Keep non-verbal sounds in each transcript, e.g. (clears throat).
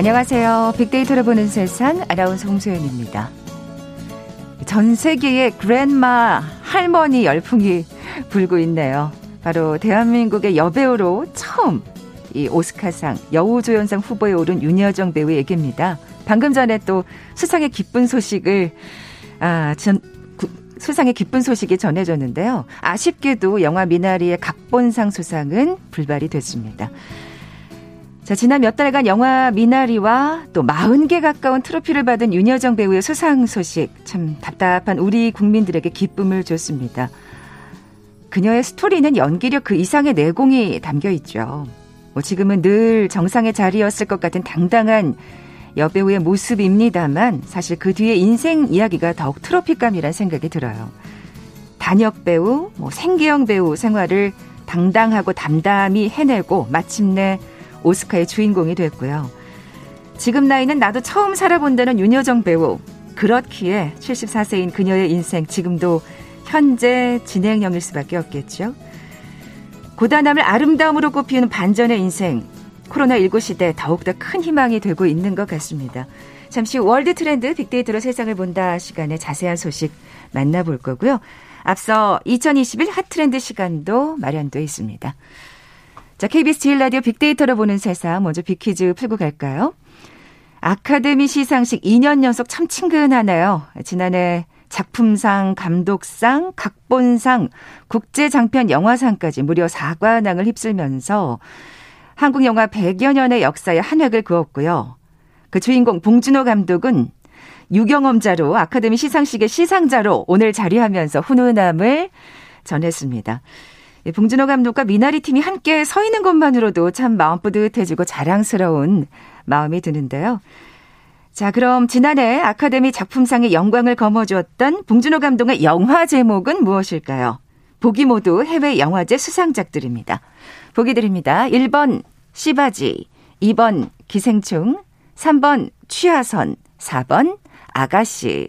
안녕하세요. 빅데이터를 보는 세상 아나운서 홍소연입니다. 전 세계의 그랜마 할머니 열풍이 불고 있네요. 바로 대한민국의 여배우로 처음 이 오스카상 여우조연상 후보에 오른 윤여정 배우 얘기입니다. 방금 전에 또 수상의 기쁜 소식을 아, 전, 수상의 기쁜 소식이 전해졌는데요. 아쉽게도 영화 미나리의 각본상 수상은 불발이 됐습니다. 자, 지난 몇 달간 영화 미나리와 또 40개 가까운 트로피를 받은 윤여정 배우의 수상 소식 참 답답한 우리 국민들에게 기쁨을 줬습니다. 그녀의 스토리는 연기력 그 이상의 내공이 담겨 있죠. 뭐 지금은 늘 정상의 자리였을 것 같은 당당한 여배우의 모습입니다만 사실 그 뒤에 인생 이야기가 더욱 트로피감이란 생각이 들어요. 단역 배우, 뭐 생계형 배우 생활을 당당하고 담담히 해내고 마침내 오스카의 주인공이 됐고요. 지금 나이는 나도 처음 살아본다는 윤여정 배우. 그렇기에 74세인 그녀의 인생 지금도 현재 진행형일 수밖에 없겠죠. 고단함을 아름다움으로 꼽히는 반전의 인생. 코로나19 시대 더욱더 큰 희망이 되고 있는 것 같습니다. 잠시 월드 트렌드 빅데이터로 세상을 본다 시간에 자세한 소식 만나볼 거고요. 앞서 2021 핫트렌드 시간도 마련되어 있습니다. 자, KBS 제일 라디오 빅데이터로 보는 세상 먼저 빅퀴즈 풀고 갈까요? 아카데미 시상식 2년 연속 참 친근하네요. 지난해 작품상, 감독상, 각본상, 국제장편 영화상까지 무려 4관왕을 휩쓸면서 한국 영화 100여 년의 역사에 한 획을 그었고요. 그 주인공 봉준호 감독은 유경험자로 아카데미 시상식의 시상자로 오늘 자리하면서 훈훈함을 전했습니다. 봉준호 감독과 미나리 팀이 함께 서 있는 것만으로도 참 마음 뿌듯해지고 자랑스러운 마음이 드는데요. 자, 그럼 지난해 아카데미 작품상의 영광을 거머쥐었던 봉준호 감독의 영화 제목은 무엇일까요? 보기 모두 해외 영화제 수상작들입니다. 보기 드립니다. 1번 씨바지, 2번 기생충, 3번 취하선, 4번 아가씨.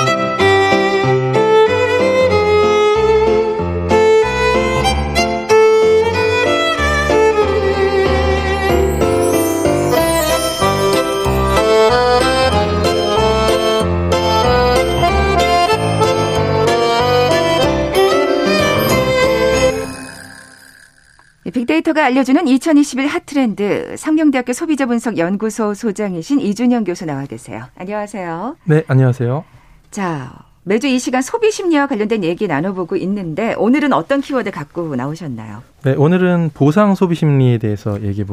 빅데이터가 알려주는 2021 핫트렌드 상명대학교 소비자분석연구소 소장이신 이준영 교수 나와 계세요. 안녕하세요. 네, 안녕하세요. 자, 매주 이 시간 소비 심리와 관련된 얘기 나눠보고 있는데 오늘은 어떤 키워드 갖고 나오셨나요? 네, 오늘은 보상 소비 심리에 대해서 얘기해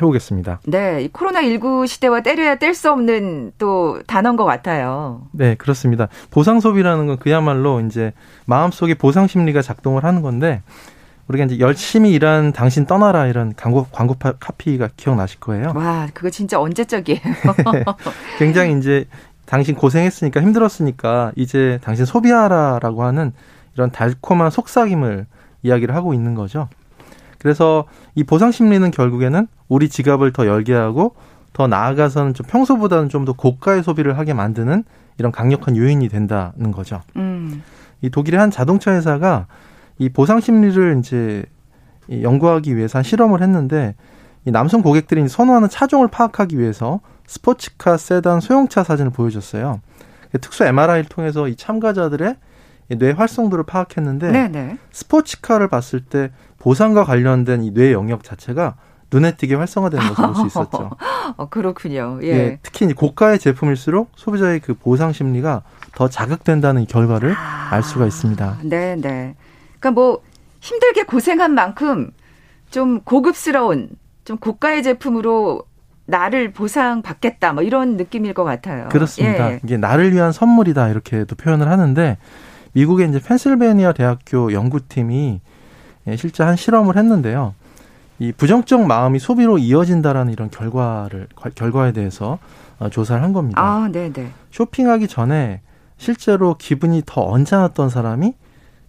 보겠습니다. 네, 코로나19 시대와 때려야 뗄 수 없는 또 단어인 것 같아요. 네, 그렇습니다. 보상 소비라는 건 그야말로 이제 마음속에 보상 심리가 작동을 하는 건데 우리가 이제 열심히 일한 당신 떠나라 이런 광고 광고 카피가 기억나실 거예요. 와, 그거 진짜 언제적이에요. (laughs) 굉장히 이제 당신 고생했으니까 힘들었으니까 이제 당신 소비하라라고 하는 이런 달콤한 속삭임을 이야기를 하고 있는 거죠. 그래서 이 보상 심리는 결국에는 우리 지갑을 더 열게 하고 더 나아가서는 좀 평소보다는 좀 더 고가의 소비를 하게 만드는 이런 강력한 요인이 된다는 거죠. 음. 이 독일의 한 자동차 회사가 이 보상 심리를 이제 연구하기 위해서 한 실험을 했는데 이 남성 고객들이 선호하는 차종을 파악하기 위해서 스포츠카, 세단, 소형차 사진을 보여줬어요. 특수 MRI를 통해서 이 참가자들의 뇌 활성도를 파악했는데 네네. 스포츠카를 봤을 때 보상과 관련된 이 뇌 영역 자체가 눈에 띄게 활성화되는 것을 볼 수 있었죠. (laughs) 어, 그렇군요. 예. 예. 특히 고가의 제품일수록 소비자의 그 보상 심리가 더 자극된다는 결과를 아, 알 수가 있습니다. 네, 네. 그러니까 뭐 힘들게 고생한 만큼 좀 고급스러운 좀 고가의 제품으로 나를 보상받겠다 뭐 이런 느낌일 것 같아요. 그렇습니다. 예. 이게 나를 위한 선물이다 이렇게도 표현을 하는데 미국의 이제 펜실베니아 대학교 연구팀이 예, 실제 한 실험을 했는데요. 이 부정적 마음이 소비로 이어진다라는 이런 결과를 결과에 대해서 어, 조사를 한 겁니다. 아, 네, 네. 쇼핑하기 전에 실제로 기분이 더 언짢았던 사람이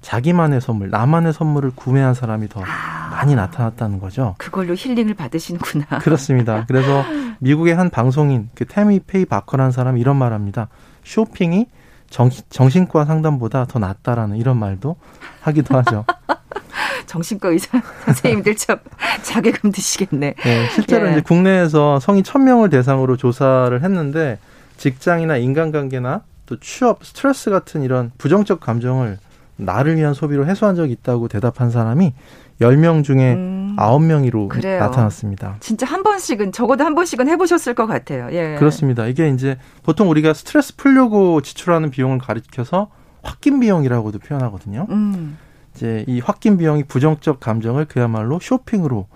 자기만의 선물, 나만의 선물을 구매한 사람이 더 아, 많이 나타났다는 거죠. 그걸로 힐링을 받으시는구나. (laughs) 그렇습니다. 그래서 미국의 한 방송인 그 테미 페이 바커라는 사람이 이런 말합니다. 쇼핑이 정, 정신과 상담보다 더 낫다라는 이런 말도 하기도 하죠. (laughs) 정신과 의사 선생님들 참 자괴감 드시겠네. 네, 실제로 예. 이제 국내에서 성인 천명을 대상으로 조사를 했는데 직장이나 인간관계나 또 취업, 스트레스 같은 이런 부정적 감정을 나를 위한 소비로 해소한 적이 있다고 대답한 사람이 10명 중에 음, 9명이로 그래요. 나타났습니다. 진짜 한 번씩은 적어도 한 번씩은 해 보셨을 것 같아요. 예. 그렇습니다. 이게 이제 보통 우리가 스트레스 풀려고 지출하는 비용을 가리켜서 홧김 비용이라고도 표현하거든요. 음. 이제 이 홧김 비용이 부정적 감정을 그야말로 쇼핑으로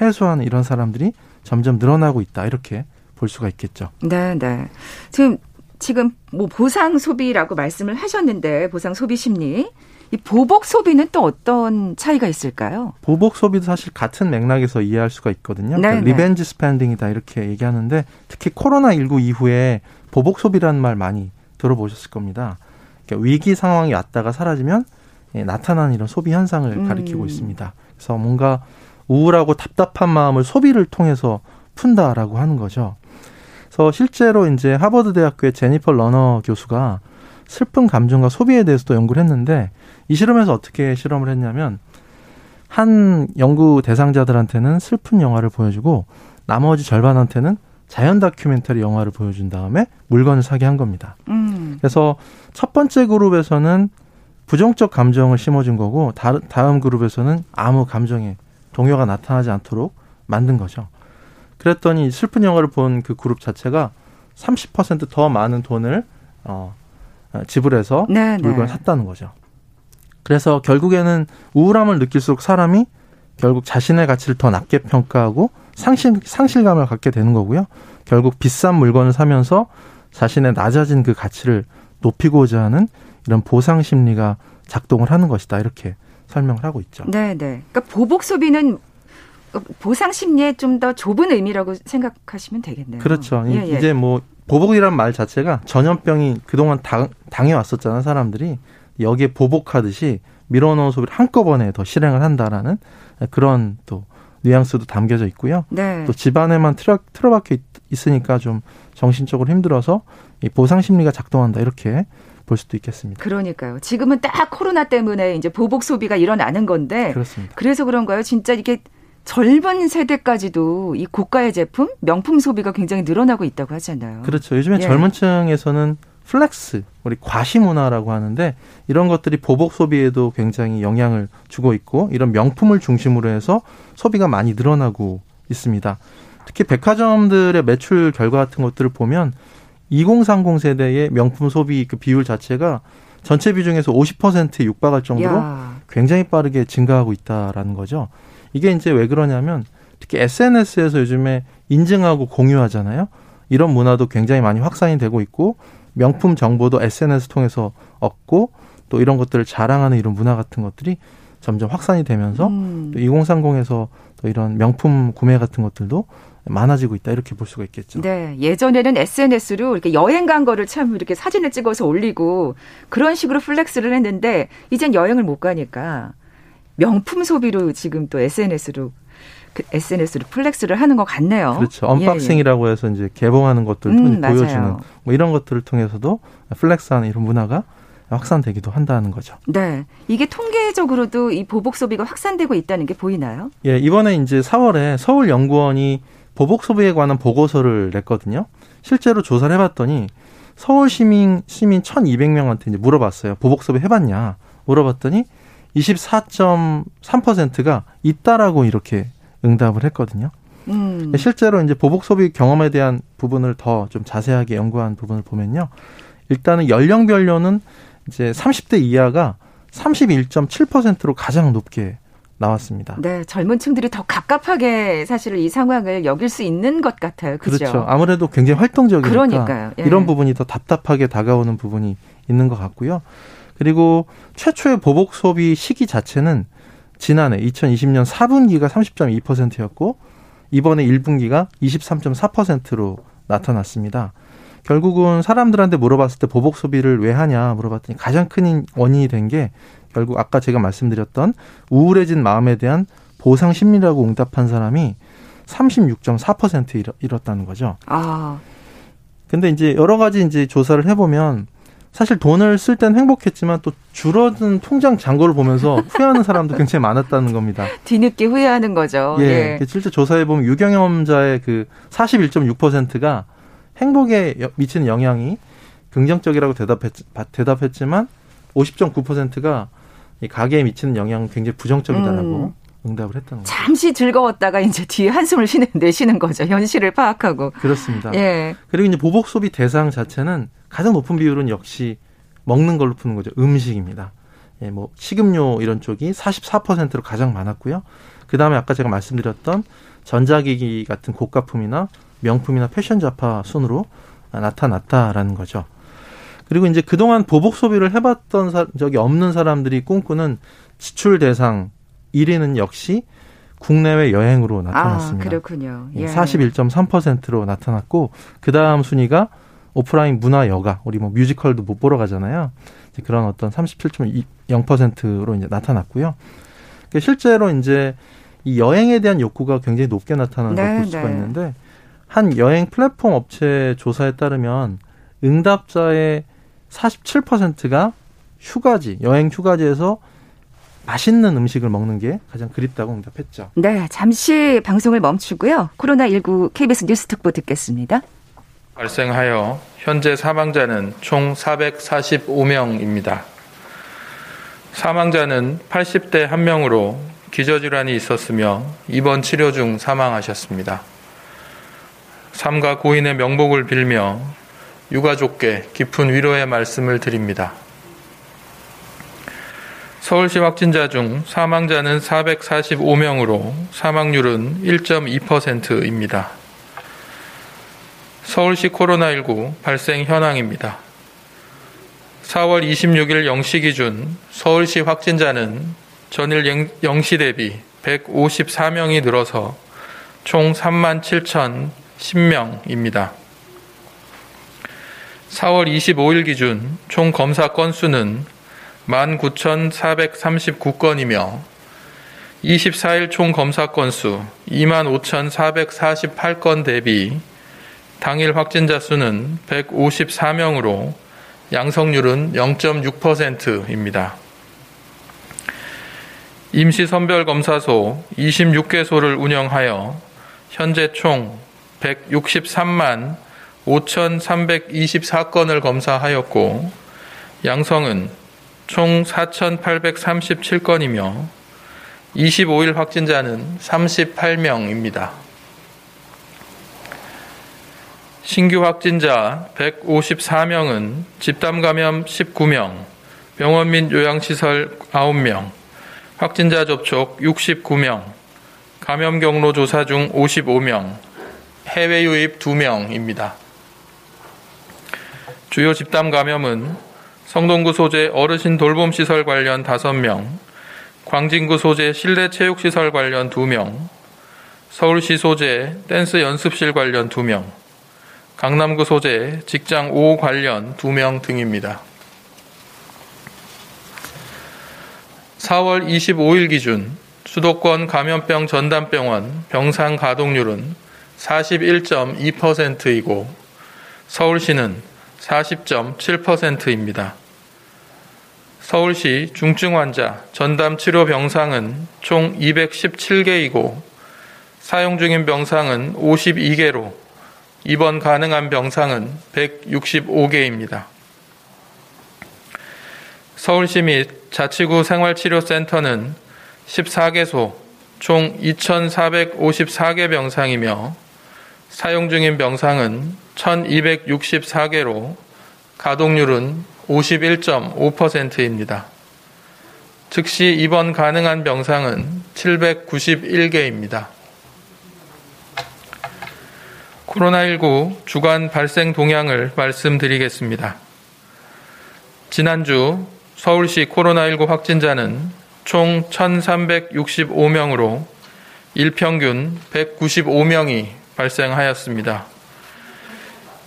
해소하는 이런 사람들이 점점 늘어나고 있다 이렇게 볼 수가 있겠죠. 네, 네. 지금 지금 뭐 보상 소비라고 말씀을 하셨는데 보상 소비 심리 이 보복 소비는 또 어떤 차이가 있을까요? 보복 소비도 사실 같은 맥락에서 이해할 수가 있거든요. 그러니까 revenge spending이다 이렇게 얘기하는데 특히 코로나 19 이후에 보복 소비라는 말 많이 들어보셨을 겁니다. 그러니까 위기 상황이 왔다가 사라지면 예, 나타나는 이런 소비 현상을 음. 가리키고 있습니다. 그래서 뭔가 우울하고 답답한 마음을 소비를 통해서 푼다라고 하는 거죠. 그래서 실제로 이제 하버드 대학교의 제니퍼 러너 교수가 슬픈 감정과 소비에 대해서도 연구를 했는데 이 실험에서 어떻게 실험을 했냐면 한 연구 대상자들한테는 슬픈 영화를 보여주고 나머지 절반한테는 자연 다큐멘터리 영화를 보여준 다음에 물건을 사게 한 겁니다. 음. 그래서 첫 번째 그룹에서는 부정적 감정을 심어준 거고 다음 그룹에서는 아무 감정에 동요가 나타나지 않도록 만든 거죠. 그랬더니 슬픈 영화를 본 그 그룹 자체가 30%더 많은 돈을 어, 지불해서 네, 네. 물건을 샀다는 거죠. 그래서 결국에는 우울함을 느낄수록 사람이 결국 자신의 가치를 더 낮게 평가하고 상실, 상실감을 갖게 되는 거고요. 결국 비싼 물건을 사면서 자신의 낮아진 그 가치를 높이고자 하는 이런 보상 심리가 작동을 하는 것이다. 이렇게 설명을 하고 있죠. 네, 네. 그러니까 보복 소비는 보상 심리의 좀더 좁은 의미라고 생각하시면 되겠네요. 그렇죠. 예, 예. 이제 뭐 보복이란 말 자체가 전염병이 그동안 당, 당해왔었잖아요, 사람들이. 여기에 보복하듯이 밀어넣은 소비를 한꺼번에 더 실행을 한다라는 그런 또 뉘앙스도 담겨져 있고요. 네. 또 집안에만 틀어, 틀어박혀 있, 으니까 좀 정신적으로 힘들어서 이 보상 심리가 작동한다 이렇게 볼 수도 있겠습니다. 그러니까요. 지금은 딱 코로나 때문에 이제 보복 소비가 일어나는 건데 그렇습니다. 그래서 그런가요? 진짜 이게 젊은 세대까지도 이 고가의 제품, 명품 소비가 굉장히 늘어나고 있다고 하잖아요. 그렇죠. 요즘에 예. 젊은 층에서는 flex, 우리 과시 문화라고 하는데 이런 것들이 보복 소비에도 굉장히 영향을 주고 있고 이런 명품을 중심으로 해서 소비가 많이 늘어나고 있습니다. 특히 백화점들의 매출 결과 같은 것들을 보면 2030 세대의 명품 소비 그 비율 자체가 전체 비중에서 50%에 육박할 정도로 야. 굉장히 빠르게 증가하고 있다라는 거죠. 이게 이제 왜 그러냐면 특히 SNS에서 요즘에 인증하고 공유하잖아요. 이런 문화도 굉장히 많이 확산이 되고 있고 명품 정보도 SNS 통해서 얻고 또 이런 것들을 자랑하는 이런 문화 같은 것들이 점점 확산이 되면서 음. 또 2030에서 또 이런 명품 구매 같은 것들도 많아지고 있다 이렇게 볼 수가 있겠죠. 네, 예전에는 SNS로 이렇게 여행 간 거를 참 이렇게 사진을 찍어서 올리고 그런 식으로 flex를 했는데 이젠 여행을 못 가니까 명품 소비로 지금 또 SNS로 그 SNS로 flex를 하는 것 같네요. 그렇죠. unboxing이라고 예, 예. 해서 이제 개봉하는 것들도 음, 보여주는 뭐 이런 것들을 통해서도 flex하는 이런 문화가 확산되기도 한다는 거죠. 네. 이게 통계적으로도 이 보복 소비가 확산되고 있다는 게 보이나요? 예, 이번에 이제 4월에 서울 연구원이 보복 소비에 관한 보고서를 냈거든요. 실제로 조사를 해 봤더니 서울 시민 시민 1,200명한테 이제 물어봤어요. 보복 소비 해 봤냐? 물어봤더니 24.3%가 있다라고 이렇게 응답을 했거든요. 음. 실제로 이제 보복 소비 경험에 대한 부분을 더 좀 자세하게 연구한 부분을 보면요. 일단은 연령별로는 이제 30대 이하가 31.7%로 가장 높게 나왔습니다. 네, 젊은 층들이 더 갑갑하게 사실 이 상황을 여길 수 있는 것 같아요. 그렇죠. 그렇죠. 아무래도 굉장히 활동적이니까 그러니까요. 예. 이런 부분이 더 답답하게 다가오는 부분이 있는 것 같고요. 그리고 최초의 보복 소비 시기 자체는 지난해 2020년 4분기가 30.2%였고 이번에 1분기가 23.4%로 나타났습니다. 결국은 사람들한테 물어봤을 때 보복 소비를 왜 하냐 물어봤더니 가장 큰 원인이 된 게 결국 아까 제가 말씀드렸던 우울해진 마음에 대한 보상 심리라고 응답한 사람이 36.4% 잃었다는 거죠. 아. 근데 이제 여러 가지 이제 조사를 해보면 사실 돈을 쓸 땐 행복했지만 또 줄어든 통장 잔고를 보면서 (laughs) 후회하는 사람도 굉장히 많았다는 겁니다. 뒤늦게 후회하는 거죠. 예. 예. 실제 조사해 보면 유경험자의 그 41.6%가 행복에 미치는 영향이 긍정적이라고 대답했, 대답했지만 50.9%가 이 가계에 미치는 영향은 굉장히 부정적이다라고 음. 응답을 했던 거죠. 잠시 즐거웠다가 이제 뒤에 한숨을 쉬는, 내쉬는 거죠. 현실을 파악하고. 그렇습니다. 예. 그리고 이제 보복 소비 대상 자체는 가장 높은 비율은 역시 먹는 걸로 푸는 거죠. 음식입니다. 예, 뭐 식음료 이런 쪽이 44%로 가장 많았고요. 그 다음에 아까 제가 말씀드렸던 전자기기 같은 고가품이나 명품이나 패션 잡화 순으로 나타났다라는 거죠. 그리고 이제 그동안 보복 소비를 해봤던 사, 적이 없는 사람들이 꿈꾸는 지출 대상 1위는 역시 국내외 여행으로 나타났습니다. 아, 그렇군요. 예. 41.3%로 나타났고 그 다음 순위가 오프라인 문화 여가 우리 뭐 뮤지컬도 못 보러 가잖아요. 이제 그런 어떤 37.0%로 이제 나타났고요. 그러니까 실제로 이제 이 여행에 대한 욕구가 굉장히 높게 나타나는 네, 걸볼 수가 네. 있는데 한 여행 플랫폼 업체 조사에 따르면 응답자의 47%가 휴가지, 여행 휴가지에서 맛있는 음식을 먹는 게 가장 그립다고 응답했죠. 네, 잠시 방송을 멈추고요. 코로나19 KBS 뉴스 특보 듣겠습니다. 발생하여 현재 사망자는 총 445명입니다. 사망자는 80대 1명으로 기저질환이 있었으며 입원 치료 중 사망하셨습니다. 삼가 고인의 명복을 빌며 유가족께 깊은 위로의 말씀을 드립니다. 서울시 확진자 중 사망자는 445명으로 사망률은 1.2%입니다. 서울시 코로나19 발생 현황입니다. 4월 26일 0시 기준 서울시 확진자는 전일 0시 대비 154명이 늘어서 총 3만 7,010명입니다. 4월 25일 기준 총 검사 건수는 19,439건이며 24일 총 검사 건수 25,448건 대비 당일 확진자 수는 154명으로 양성률은 0.6%입니다. 임시선별검사소 26개소를 운영하여 현재 총 163만 5,324건을 검사하였고 양성은 총 4,837건이며 25일 확진자는 38명입니다. 신규 확진자 154명은 집단 감염 19명, 병원 및 요양시설 9명, 확진자 접촉 69명, 감염 경로 조사 중 55명, 해외 유입 2명입니다. 주요 집단 감염은 성동구 소재 어르신 돌봄 시설 관련 5명, 광진구 소재 실내 체육 시설 관련 2명, 서울시 소재 댄스 연습실 관련 2명, 강남구 소재 직장 5 관련 2명 등입니다. 4월 25일 기준 수도권 감염병 전담병원 병상 가동률은 41.2%이고 서울시는 40.7%입니다. 서울시 중증 환자 전담 치료 병상은 총 217개이고 사용 중인 병상은 52개로 입원 가능한 병상은 165개입니다. 서울시 및 자치구 생활치료센터는 14개소 총 2,454개 병상이며 사용 중인 병상은 1,264개로 가동률은 51.5%입니다. 즉시 입원 가능한 병상은 791개입니다. 코로나19 주간 발생 동향을 말씀드리겠습니다. 지난주 서울시 코로나19 확진자는 총 1,365명으로 일평균 195명이 발생하였습니다.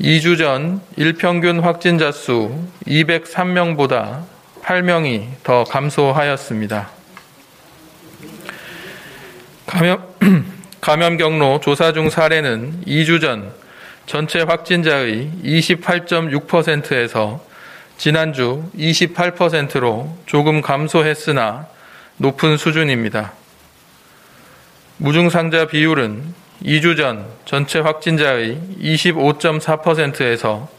2주 전 일평균 확진자 수 203명보다 8명이 더 감소하였습니다. 감염, (clears throat) 감염 경로 조사 중 사례는 2주 전 전체 확진자의 28.6%에서 지난주 28%로 조금 감소했으나 높은 수준입니다. 무증상자 비율은 2주 전 전체 확진자의 25.4%에서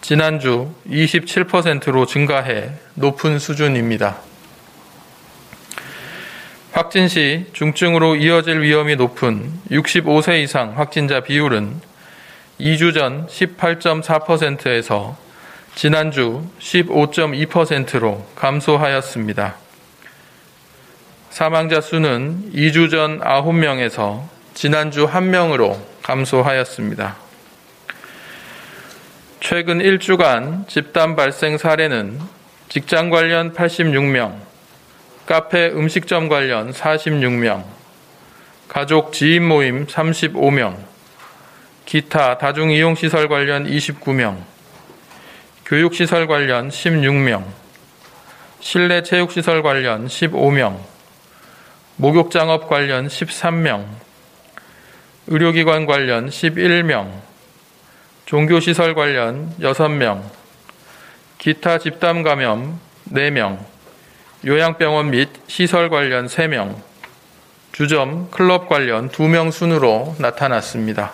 지난주 27%로 증가해 높은 수준입니다. 확진 시 중증으로 이어질 위험이 높은 65세 이상 확진자 비율은 2주 전 18.4%에서 지난주 15.2%로 감소하였습니다. 사망자 수는 2주 전 9명에서 지난주 1명으로 감소하였습니다. 최근 1주간 집단 발생 사례는 직장 관련 86명, 카페 음식점 관련 46명, 가족 지인 모임 35명, 기타 다중이용시설 관련 29명, 교육시설 관련 16명, 실내 체육시설 관련 15명, 목욕장업 관련 13명, 의료기관 관련 11명, 종교시설 관련 6명, 기타 집단 감염 4명, 요양병원 및 시설 관련 3명, 주점, 클럽 관련 2명 순으로 나타났습니다.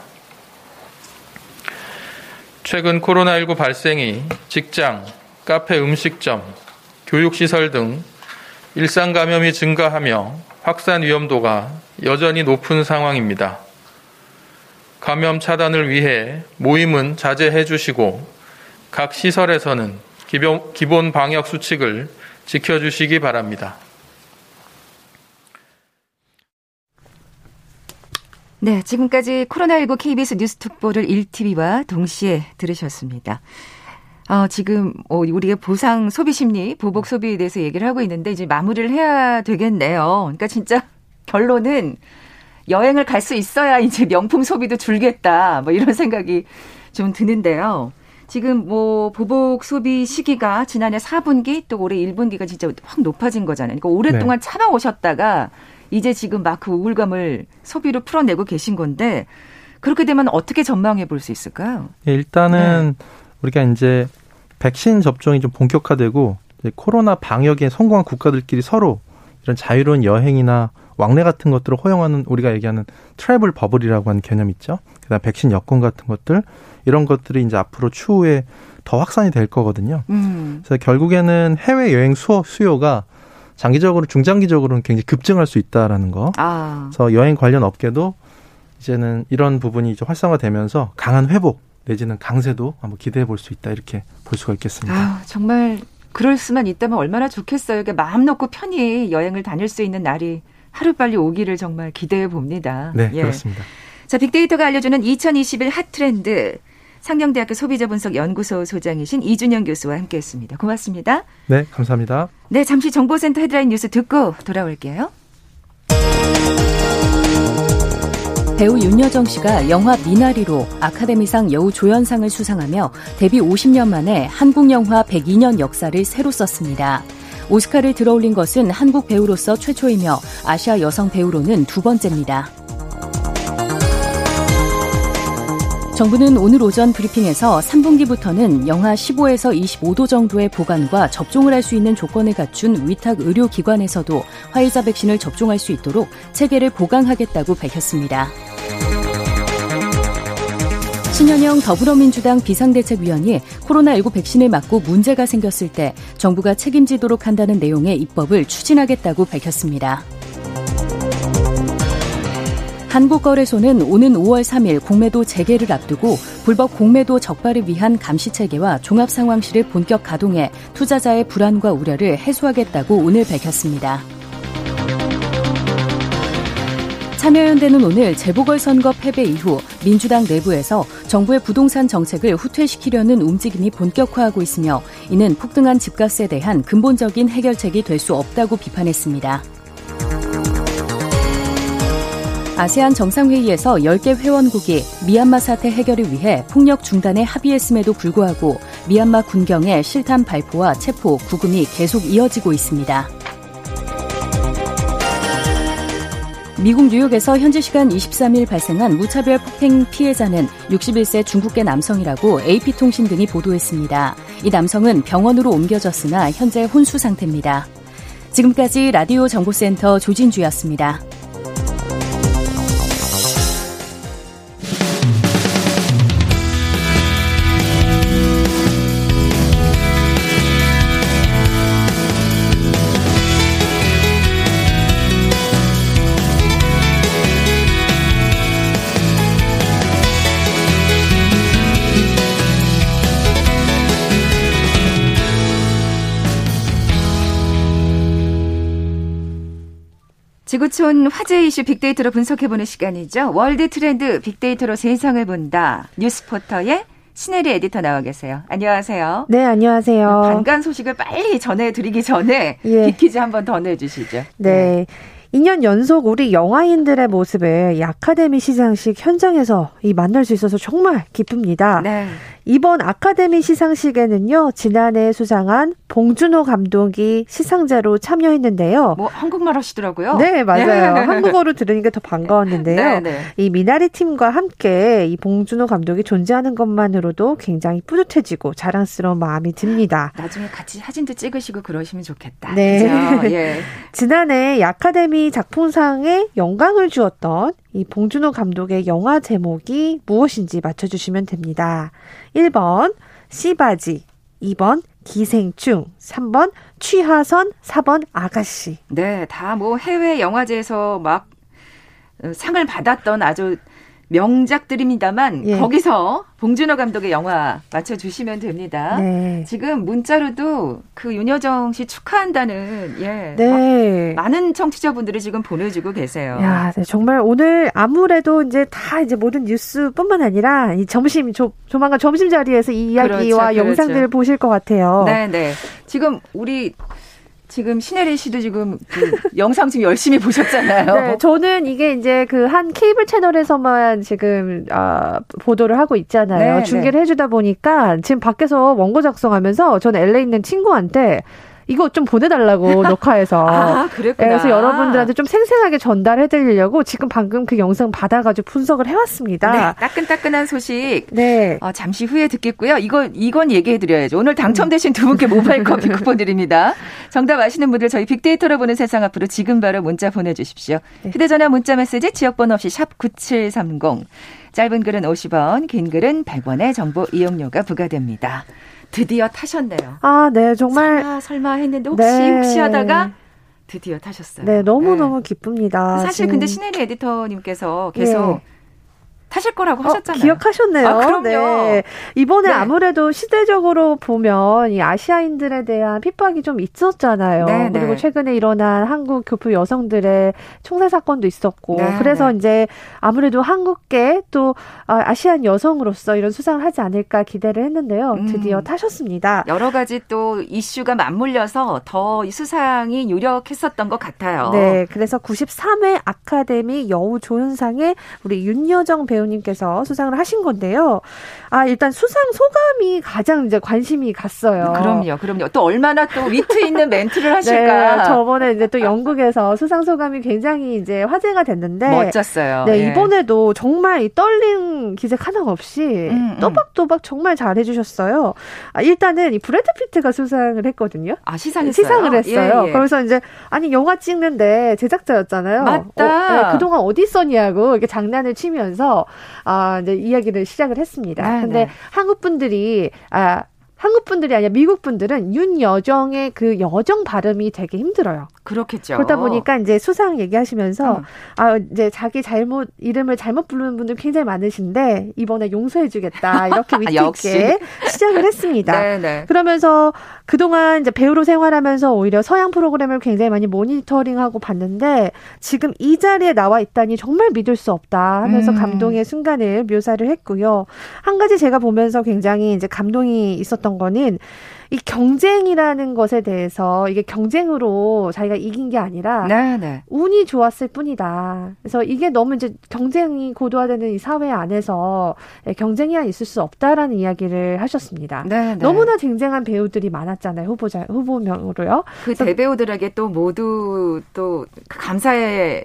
최근 코로나19 발생이 직장, 카페 음식점, 교육시설 등 일상 감염이 증가하며 확산 위험도가 여전히 높은 상황입니다. 감염 차단을 위해 모임은 자제해 주시고 각 시설에서는 기본 방역 수칙을 지켜주시기 바랍니다. 네, 지금까지 코로나19 KBS 뉴스 특보를 1TV와 동시에 들으셨습니다. 어, 지금 어, 우리가 보상 소비 심리, 보복 소비에 대해서 얘기를 하고 있는데 이제 마무리를 해야 되겠네요. 그러니까 진짜 (laughs) 결론은 여행을 갈 수 있어야 이제 명품 소비도 줄겠다. 뭐 이런 생각이 좀 드는데요. 지금 뭐 보복 소비 시기가 지난해 4분기 또 올해 1분기가 진짜 확 높아진 거잖아요. 그러니까 오랫동안 네. 참아오셨다가 이제 지금 막 그 우울감을 소비로 풀어내고 계신 건데 그렇게 되면 어떻게 전망해 볼 수 있을까요? 네, 일단은 네. 우리가 이제 백신 접종이 좀 본격화되고 코로나 방역에 성공한 국가들끼리 서로 이런 자유로운 여행이나 왕래 같은 것들을 허용하는 우리가 얘기하는 트래블 버블이라고 하는 개념 있죠. 그다음 백신 여권 같은 것들 이런 것들이 이제 앞으로 추후에 더 확산이 될 거거든요. 음. 그래서 결국에는 해외 여행 수요, 수요가 장기적으로 중장기적으로는 굉장히 급증할 수 있다라는 거. 아. 그래서 여행 관련 업계도 이제는 이런 부분이 이제 활성화되면서 강한 회복 내지는 강세도 한번 기대해 볼 수 있다 이렇게 볼 수가 있겠습니다. 아, 정말 그럴 수만 있다면 얼마나 좋겠어요. 이게 마음 놓고 편히 여행을 다닐 수 있는 날이 하루빨리 오기를 정말 기대해 봅니다. 네, 예. 그렇습니다. 자, 빅데이터가 알려주는 2021 핫트렌드 상경대학교 소비자분석연구소 소장이신 이준영 교수와 함께했습니다. 고맙습니다. 네, 감사합니다. 네, 잠시 정보센터 헤드라인 뉴스 듣고 돌아올게요. 배우 윤여정 씨가 영화 미나리로 아카데미상 여우 조연상을 수상하며 데뷔 50년 만에 한국 영화 102년 역사를 새로 썼습니다. 오스카를 들어올린 것은 한국 배우로서 최초이며 아시아 여성 배우로는 두 번째입니다. 정부는 오늘 오전 브리핑에서 3분기부터는 영하 15에서 25도 정도의 보관과 접종을 할 수 있는 조건을 갖춘 위탁 의료기관에서도 화이자 백신을 접종할 수 있도록 체계를 보강하겠다고 밝혔습니다. 신현영 더불어민주당 비상대책위원이 코로나19 백신을 맞고 문제가 생겼을 때 정부가 책임지도록 한다는 내용의 입법을 추진하겠다고 밝혔습니다. 한국거래소는 오는 5월 3일 공매도 재개를 앞두고 불법 공매도 적발을 위한 감시체계와 종합상황실을 본격 가동해 투자자의 불안과 우려를 해소하겠다고 오늘 밝혔습니다. 참여연대는 오늘 재보궐선거 패배 이후 민주당 내부에서 정부의 부동산 정책을 후퇴시키려는 움직임이 본격화하고 있으며 이는 폭등한 집값에 대한 근본적인 해결책이 될 수 없다고 비판했습니다. 아세안 정상회의에서 10개 회원국이 미얀마 사태 해결을 위해 폭력 중단에 합의했음에도 불구하고 미얀마 군경의 실탄 발포와 체포, 구금이 계속 이어지고 있습니다. 미국 뉴욕에서 현지 시간 23일 발생한 무차별 폭행 피해자는 61세 중국계 남성이라고 AP통신 등이 보도했습니다. 이 남성은 병원으로 옮겨졌으나 현재 혼수 상태입니다. 지금까지 라디오 정보센터 조진주였습니다. 지구촌 화제 이슈 빅데이터로 분석해보는 시간이죠. 월드 트렌드 빅데이터로 세상을 본다. 뉴스포터의 신혜리 에디터 나와 계세요. 안녕하세요. 네, 안녕하세요. 반가운 소식을 빨리 전해드리기 전에 예. 빅퀴즈 한 번 더 내주시죠. 네. 네. 2년 연속 우리 영화인들의 모습을 이 아카데미 시상식 현장에서 이 만날 수 있어서 정말 기쁩니다. 네. 이번 아카데미 시상식에는요, 지난해 수상한 봉준호 감독이 시상자로 참여했는데요. 뭐, 한국말 하시더라고요. 네, 맞아요. 네. 한국어로 들으니까 더 반가웠는데요. 네, 네. 이 미나리 팀과 함께 이 봉준호 감독이 존재하는 것만으로도 굉장히 뿌듯해지고 자랑스러운 마음이 듭니다. 나중에 같이 사진도 찍으시고 그러시면 좋겠다. 네. 예. (laughs) 지난해 아카데미 작품상에 영광을 주었던 이 봉준호 감독의 영화 제목이 무엇인지 맞춰주시면 됩니다. 1번 씨바지, 2번 기생충, 3번 취하선, 4번 아가씨. 네, 다 뭐 해외 영화제에서 막 상을 받았던 아주 명작들입니다만 예. 거기서 봉준호 감독의 영화 맞춰주시면 됩니다. 네. 지금 문자로도 그 윤여정 씨 축하한다는 예 네. 많은 청취자분들이 지금 보내주고 계세요. 야, 네, 정말 오늘 아무래도 이제 다 이제 모든 뉴스뿐만 아니라 이 점심 조, 조만간 점심 자리에서 이 이야기와 그렇죠, 영상들을 그렇죠. 보실 것 같아요. 네, 네. 지금 우리 지금 신혜리 씨도 지금 그 (laughs) 영상 지금 열심히 보셨잖아요. 네, 저는 이게 이제 그 한 케이블 채널에서만 지금 아, 보도를 하고 있잖아요. 네, 중계를 네. 해주다 보니까 지금 밖에서 원고 작성하면서 저는 LA 있는 친구한테 이거 좀 보내달라고 (laughs) 녹화해서. 아, 그랬구나. 그래서 여러분들한테 좀 생생하게 전달해드리려고 지금 방금 그 영상 받아가지고 분석을 해왔습니다. 네, 따끈따끈한 소식. 네. 어, 잠시 후에 듣겠고요. 이거, 이건 얘기해드려야죠. 오늘 당첨되신 두 분께 모바일 커피 쿠폰 드립니다. 정답 아시는 분들 저희 빅데이터로 보는 세상 앞으로 지금 바로 문자 보내주십시오. 네. 휴대전화 문자 메시지 지역번호 없이 샵 9730. 짧은 글은 50원, 긴 글은 100원의 정보 이용료가 부과됩니다. 드디어 타셨네요. 아, 네, 정말. 설마, 설마 했는데 혹시, 네. 혹시 하다가 드디어 타셨어요. 네, 너무 너무 네. 기쁩니다. 사실 지금. 근데 신혜리 에디터님께서 계속 네. 타실 거라고 어, 하셨잖아요. 기억하셨네요. 아, 그럼요. 네. 이번에 네. 아무래도 시대적으로 보면 이 아시아인들에 대한 핍박이 좀 있었잖아요. 네, 네. 그리고 최근에 일어난 한국 교포 여성들의 총살 사건도 있었고 네, 그래서 네. 이제 아무래도 한국계 또 아, 아시안 여성으로서 이런 수상을 하지 않을까 기대를 했는데요. 음. 드디어 음. 타셨습니다. 여러 가지 또 이슈가 맞물려서 더 이 수상이 유력했었던 것 같아요. 네, 그래서 93회 아카데미 여우 조연상에 우리 윤여정 배우 배우님께서 수상을 하신 건데요. 아, 일단 수상 소감이 가장 이제 관심이 갔어요. 그럼요, 그럼요. 또 얼마나 또 위트 있는 멘트를 (laughs) 하실까. 네, 저번에 이제 또 영국에서 수상 소감이 굉장히 이제 화제가 됐는데. 멋졌어요. 네, 예. 이번에도 정말 이 떨린 기색 하나 없이 음, 음. 또박또박 정말 잘 해주셨어요. 아, 일단은 이 브래드 피트가 수상을 했거든요. 아, 시상했어요? 시상을 했어요. 예, 예. 그래서 이제, 아니, 영화 찍는데 제작자였잖아요. 맞다. 어, 네, 그동안 어디 있었냐고 이렇게 장난을 치면서 아, 이제 이야기를 시작을 했습니다. 네, 근데 네. 한국 분들이 아 한국 분들이 아니라 미국 분들은 윤여정의 그 여정 발음이 되게 힘들어요. 그렇겠죠. 그러다 보니까 이제 수상 얘기하시면서 음. 아 이제 자기 잘못 이름을 잘못 부르는 분들 굉장히 많으신데 이번에 용서해주겠다 (laughs) 이렇게 위트 있게 시작을 했습니다. 네네. 네. 그러면서 그동안 이제 배우로 생활하면서 오히려 서양 프로그램을 굉장히 많이 모니터링하고 봤는데 지금 이 자리에 나와 있다니 정말 믿을 수 없다 하면서 음. 감동의 순간을 묘사를 했고요. 한 가지 제가 보면서 굉장히 이제 감동이 있었던 느꼈던 거는 이 경쟁이라는 것에 대해서 이게 경쟁으로 자기가 이긴 게 아니라 네네. 네. 운이 좋았을 뿐이다. 그래서 이게 너무 이제 경쟁이 고도화되는 이 사회 안에서 경쟁이 있을 수 없다라는 이야기를 하셨습니다. 네네. 네. 너무나 쟁쟁한 배우들이 많았잖아요. 후보자 후보명으로요. 그 대배우들에게 또 모두 또 감사의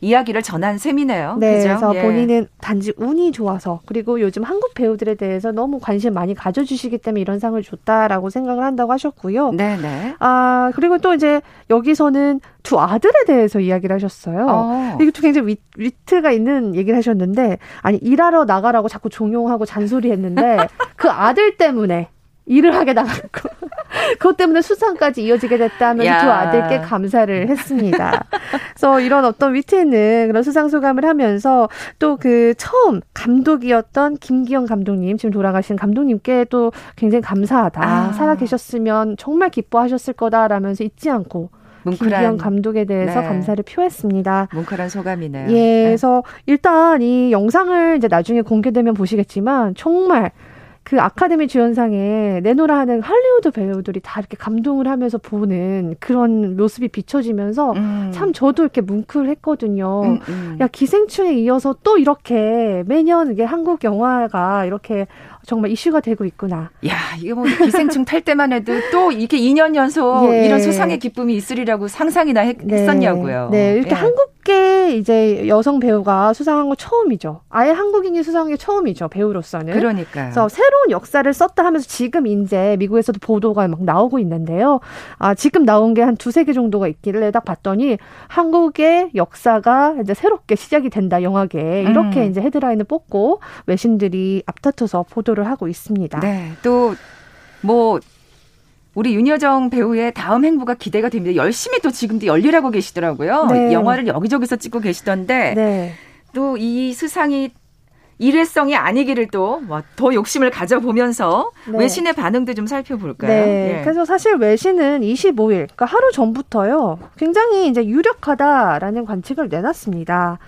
이야기를 전한 셈이네요. 네, 그죠? 그래서 예. 본인은 단지 운이 좋아서 그리고 요즘 한국 배우들에 대해서 너무 관심 많이 가져주시기 때문에 이런 상을 줬다라고 생각을 한다고 하셨고요. 네, 네. 아 그리고 또 이제 여기서는 두 아들에 대해서 이야기를 하셨어요. 어. 이것도 굉장히 위, 위트가 있는 얘기를 하셨는데 아니 일하러 나가라고 자꾸 종용하고 잔소리했는데 (laughs) 그 아들 때문에 일을 하게 나갔고 (laughs) 그것 때문에 수상까지 이어지게 됐다면 두 아들께 감사를 했습니다. 그래서 이런 어떤 위트 있는 그런 수상 소감을 하면서 또 그 처음 감독이었던 김기영 감독님 지금 돌아가신 감독님께 또 굉장히 감사하다 아. 살아 계셨으면 정말 기뻐하셨을 거다라면서 잊지 않고 뭉클한, 김기영 감독에 대해서 네. 감사를 표했습니다. 뭉클한 소감이네요. 예, 네. 그래서 일단 이 영상을 이제 나중에 공개되면 보시겠지만 정말 그 아카데미 주연상에 내노라 하는 할리우드 배우들이 다 이렇게 감동을 하면서 보는 그런 모습이 비춰지면서 음. 참 저도 이렇게 뭉클했거든요. 음, 음. 야 기생충에 이어서 또 이렇게 매년 이게 한국 영화가 이렇게 정말 이슈가 되고 있구나. 야, 이게 뭐 기생충 탈 때만 해도 또 이게 2년 연속 예. 이런 수상의 기쁨이 있으리라고 상상이나 했, 네. 었냐고요 네, 이렇게 예. 한국계 이제 여성 배우가 수상한 거 처음이죠. 아예 한국인이 수상한 게 처음이죠. 배우로서는. 그러니까요. 그래서 새로운 역사를 썼다 하면서 지금 이제 미국에서도 보도가 막 나오고 있는데요. 아, 지금 나온 게 한 두세 개 정도가 있기를 딱 봤더니 한국의 역사가 이제 새롭게 시작이 된다, 영화계. 이렇게 음. 이제 헤드라인을 뽑고 외신들이 앞다퉈서 보도를 시도를 하고 있습니다. 네. 또뭐 우리 윤여정 배우의 다음 행보가 기대가 됩니다. 열심히 또 지금도 열일하고 계시더라고요. 네. 영화를 여기저기서 찍고 계시던데 네. 또이 수상이 일회성이 아니기를 또더 뭐 욕심을 가져보면서 네. 외신의 반응도 좀 살펴볼까요? 네. 예. 그래서 사실 외신은 25일, 그러니까 하루 전부터요, 굉장히 이제 유력하다라는 관측을 내놨습니다.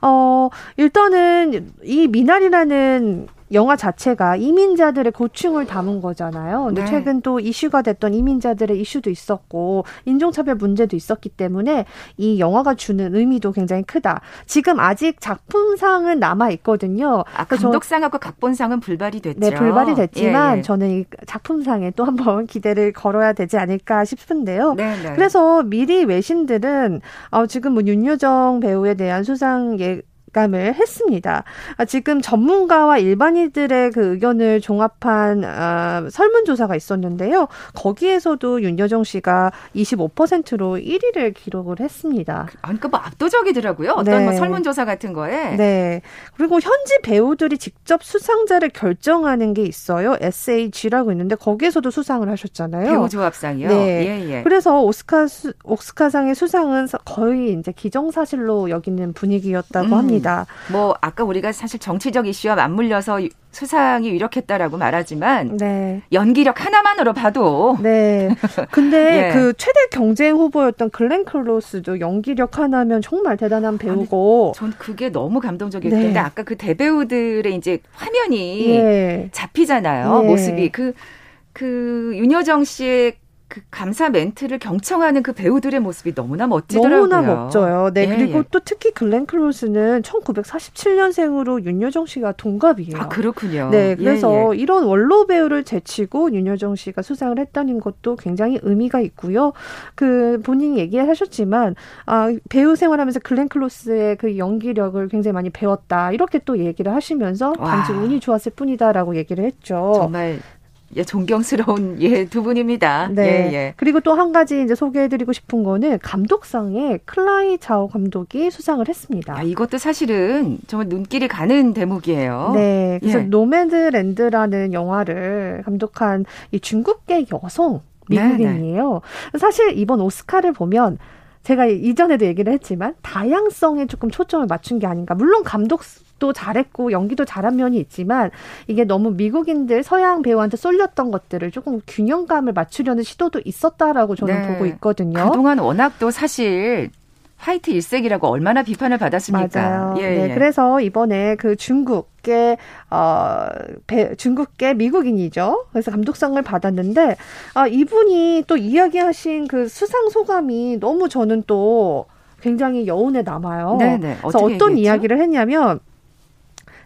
어, 일단은 이 미나리라는 영화 자체가 이민자들의 고충을 담은 거잖아요. 근데 네. 최근 또 이슈가 됐던 이민자들의 이슈도 있었고 인종차별 문제도 있었기 때문에 이 영화가 주는 의미도 굉장히 크다. 지금 아직 작품상은 남아 있거든요. 아, 감독상하고 각본상은 불발이 됐죠. 네, 불발이 됐지만 예, 예. 저는 이 작품상에 또 한번 (laughs) 기대를 걸어야 되지 않을까 싶은데요. 네, 네. 그래서 미리 외신들은 어, 지금 뭐 윤여정 배우에 대한 수상 예 감을 했습니다. 아, 지금 전문가와 일반인들의 그 의견을 종합한 아, 설문조사가 있었는데요. 거기에서도 윤여정 씨가 25%로 1위를 기록을 했습니다. 아, 그러니까 뭐 압도적이더라고요. 어떤 네. 뭐 설문조사 같은 거에. 네. 그리고 현지 배우들이 직접 수상자를 결정하는 게 있어요. SAG라고 있는데 거기에서도 수상을 하셨잖아요. 배우 조합상이요. 네. 예, 예. 그래서 오스카 수, 오스카상의 수상은 거의 이제 기정사실로 여기는 분위기였다고 음. 합니다. 있습니다. 뭐 아까 우리가 사실 정치적 이슈와 맞물려서 수상이 유력했다라고 말하지만 네. 연기력 하나만으로 봐도 네. 근데 (laughs) 예. 그 최대 경쟁 후보였던 글렌 클로스도 연기력 하나면 정말 대단한 배우고 전 그게 너무 감동적이었는데 네. 아까 그 대배우들의 이제 화면이 예. 잡히잖아요. 예. 모습이 그그 그 윤여정 씨의 그 감사 멘트를 경청하는 그 배우들의 모습이 너무나 멋지더라고요. 너무나 멋져요. 네, 예, 그리고 예. 또 특히 글렌 클로스는 1947년생으로 윤여정 씨가 동갑이에요. 아, 그렇군요. 네, 그래서 예, 예. 이런 원로 배우를 제치고 윤여정 씨가 수상을 했다는 것도 굉장히 의미가 있고요. 그 본인이 얘기하셨지만 아, 배우 생활하면서 글렌 클로스의 그 연기력을 굉장히 많이 배웠다. 이렇게 또 얘기를 하시면서 단지 운이 좋았을 뿐이다라고 얘기를 했죠. 정말 예, 존경스러운 (laughs) 예, 두 분입니다. 네. 예, 예. 그리고 또 한 가지 이제 소개해드리고 싶은 거는 감독상에 클로이 자오 감독이 수상을 했습니다. 야, 이것도 사실은 정말 눈길이 가는 대목이에요. 네. 그래서 예. 노매드랜드라는 영화를 감독한 이 중국계 여성 미국인이에요. 네, 네. 사실 이번 오스카를 보면 제가 이전에도 얘기를 했지만 다양성에 조금 초점을 맞춘 게 아닌가. 물론 감독 도 잘했고 연기도 잘한 면이 있지만 이게 너무 미국인들 서양 배우한테 쏠렸던 것들을 조금 균형감을 맞추려는 시도도 있었다라고 저는 네. 보고 있거든요. 그동안 워낙 또 사실 화이트 일색이라고 얼마나 비판을 받았습니까? 맞아요. 예, 네, 예. 그래서 이번에 그 중국계 어 배, 중국계 미국인이죠. 그래서 감독상을 받았는데 아 이분이 또 이야기하신 그 수상 소감이 너무 저는 또 굉장히 여운에 남아요. 네네. 그래서 어떤 얘기했죠? 이야기를 했냐면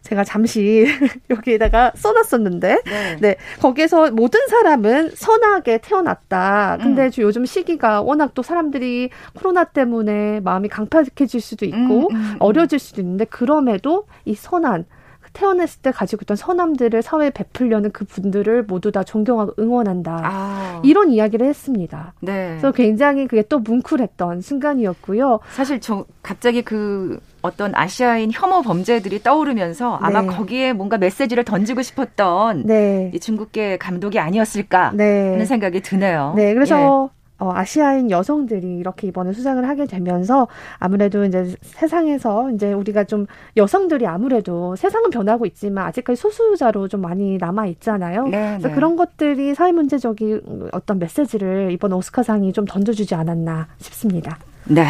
제가 잠시 (laughs) 여기에다가 써놨었는데, 네. 네. 거기에서 모든 사람은 선하게 태어났다. 근데 음. 요즘 시기가 워낙 또 사람들이 코로나 때문에 마음이 강팍해질 수도 있고, 음, 음, 음. 어려질 수도 있는데, 그럼에도 이 선한, 태어났을 때 가지고 있던 선함들을 사회에 베풀려는 그 분들을 모두 다 존경하고 응원한다. 아. 이런 이야기를 했습니다. 네. 그래서 굉장히 그게 또 뭉클했던 순간이었고요. 사실 저 갑자기 그 어떤 아시아인 혐오 범죄들이 떠오르면서 아마 네. 거기에 뭔가 메시지를 던지고 싶었던 네. 이 중국계 감독이 아니었을까 네. 하는 생각이 드네요. 네, 그래서 예. 어, 아시아인 여성들이 이렇게 이번에 수상을 하게 되면서 아무래도 이제 세상에서 이제 우리가 좀 여성들이 아무래도 세상은 변하고 있지만 아직까지 소수자로 좀 많이 남아 있잖아요. 네, 그래서 네. 그런 것들이 사회 문제적인 어떤 메시지를 이번 오스카상이 좀 던져주지 않았나 싶습니다. 네.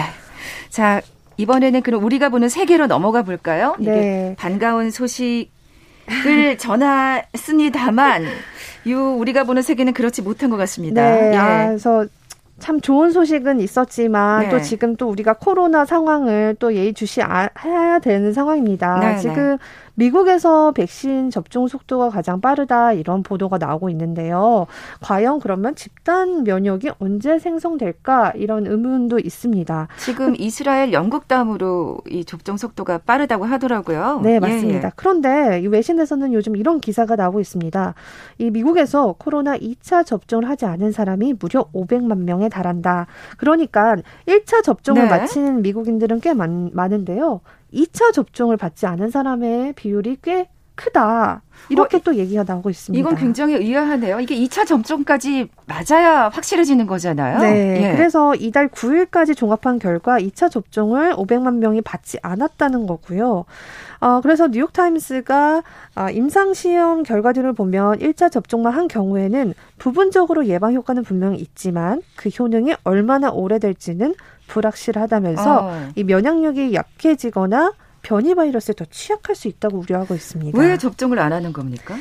자, 이번에는 그럼 우리가 보는 세계로 넘어가 볼까요? 네. 이게 반가운 소식을 (laughs) 전했습니다만 유 우리가 보는 세계는 그렇지 못한 것 같습니다. 네. 예. 아, 그래서 참 좋은 소식은 있었지만 네. 또 지금 또 우리가 코로나 상황을 또 예의주시해야 되는 상황입니다. 네, 네. 지금 미국에서 백신 접종 속도가 가장 빠르다 이런 보도가 나오고 있는데요. 과연 그러면 집단 면역이 언제 생성될까 이런 의문도 있습니다. 지금 이스라엘, 영국 다음으로 이 접종 속도가 빠르다고 하더라고요. 네, 맞습니다. 예, 예. 그런데 이 외신에서는 요즘 이런 기사가 나오고 있습니다. 이 미국에서 코로나 2차 접종을 하지 않은 사람이 무려 500만 명에 달한다. 그러니까 1차 접종을 네. 마친 미국인들은 꽤 많, 많은데요. 2차 접종을 받지 않은 사람의 비율이 꽤 크다. 이렇게 어, 또 얘기가 나오고 있습니다. 이건 굉장히 의아하네요. 이게 2차 접종까지 맞아야 확실해지는 거잖아요. 네. 예. 그래서 이달 9일까지 종합한 결과 2차 접종을 500만 명이 받지 않았다는 거고요. 어, 그래서 뉴욕타임스가 어, 임상시험 결과들을 보면 1차 접종만 한 경우에는 부분적으로 예방 효과는 분명히 있지만 그 효능이 얼마나 오래될지는 불확실하다면서 어. 이 면역력이 약해지거나 변이 바이러스에 더 취약할 수 있다고 우려하고 있습니다. 왜 접종을 안 하는 겁니까?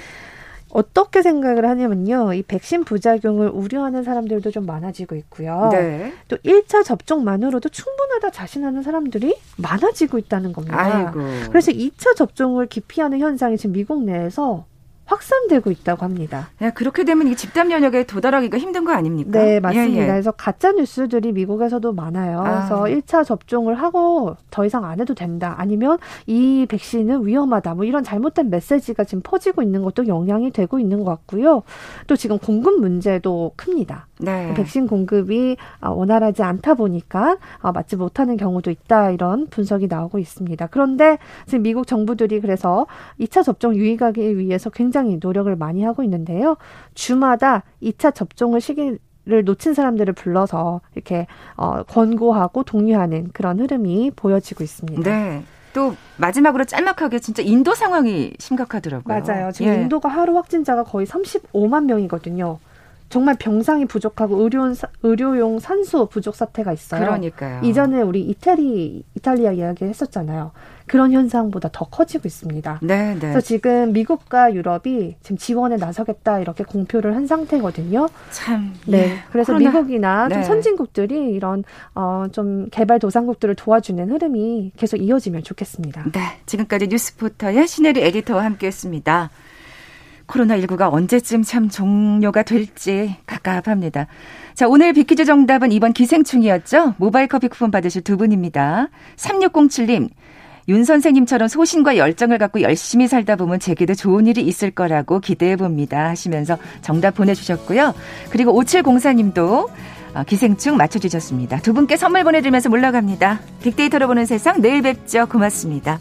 어떻게 생각을 하냐면요. 이 백신 부작용을 우려하는 사람들도 좀 많아지고 있고요. 네. 또 1차 접종만으로도 충분하다 자신하는 사람들이 많아지고 있다는 겁니다. 아이고. 그래서 2차 접종을 기피하는 현상이 지금 미국 내에서 확산되고 있다고 합니다. 야, 네, 그렇게 되면 이 집단 면역에 도달하기가 힘든 거 아닙니까? 네, 맞습니다. 예, 예. 그래서 가짜 뉴스들이 미국에서도 많아요. 아. 그래서 1차 접종을 하고 더 이상 안 해도 된다. 아니면 이 백신은 위험하다. 뭐 이런 잘못된 메시지가 지금 퍼지고 있는 것도 영향이 되고 있는 것 같고요. 또 지금 공급 문제도 큽니다. 네. 백신 공급이 아, 원활하지 않다 보니까 아, 맞지 못하는 경우도 있다. 이런 분석이 나오고 있습니다. 그런데 지금 미국 정부들이 그래서 2차 접종 유의하기 위해서 굉장히 굉장히 노력을 많이 하고 있는데요. 주마다 2차 접종을 시기 를 놓친 사람들을 불러서 이렇게 어, 권고하고 독려하는 그런 흐름이 보여지고 있습니다. 네. 또 마지막으로 짤막하게 진짜 인도 상황이 심각하더라고요. 맞아요. 지금 예. 인도가 하루 확진자가 거의 35만 명이거든요. 정말 병상이 부족하고 의료 의료용 산소 부족 사태가 있어요. 그러니까요. 이전에 우리 이태리 이탈리아 이야기 했었잖아요. 그런 현상보다 더 커지고 있습니다. 네, 네. 그래서 지금 미국과 유럽이 지금 지원에 나서겠다 이렇게 공표를 한 상태거든요. 참. 네. 예. 그래서 코로나. 미국이나 네. 좀 선진국들이 이런 어 좀 개발 도상국들을 도와주는 흐름이 계속 이어지면 좋겠습니다. 네. 지금까지 뉴스포터의 신혜리 에디터와 함께했습니다. 코로나19가 언제쯤 참 종료가 될지 갑갑합니다. 자, 오늘 비키즈 정답은 이번 기생충이었죠? 모바일 커피 쿠폰 받으실 두 분입니다. 3607님, 윤 선생님처럼 소신과 열정을 갖고 열심히 살다 보면 제게도 좋은 일이 있을 거라고 기대해 봅니다. 하시면서 정답 보내주셨고요. 그리고 5704님도 어, 기생충 맞춰주셨습니다. 두 분께 선물 보내드리면서 물러갑니다. 빅데이터로 보는 세상 내일 뵙죠. 고맙습니다.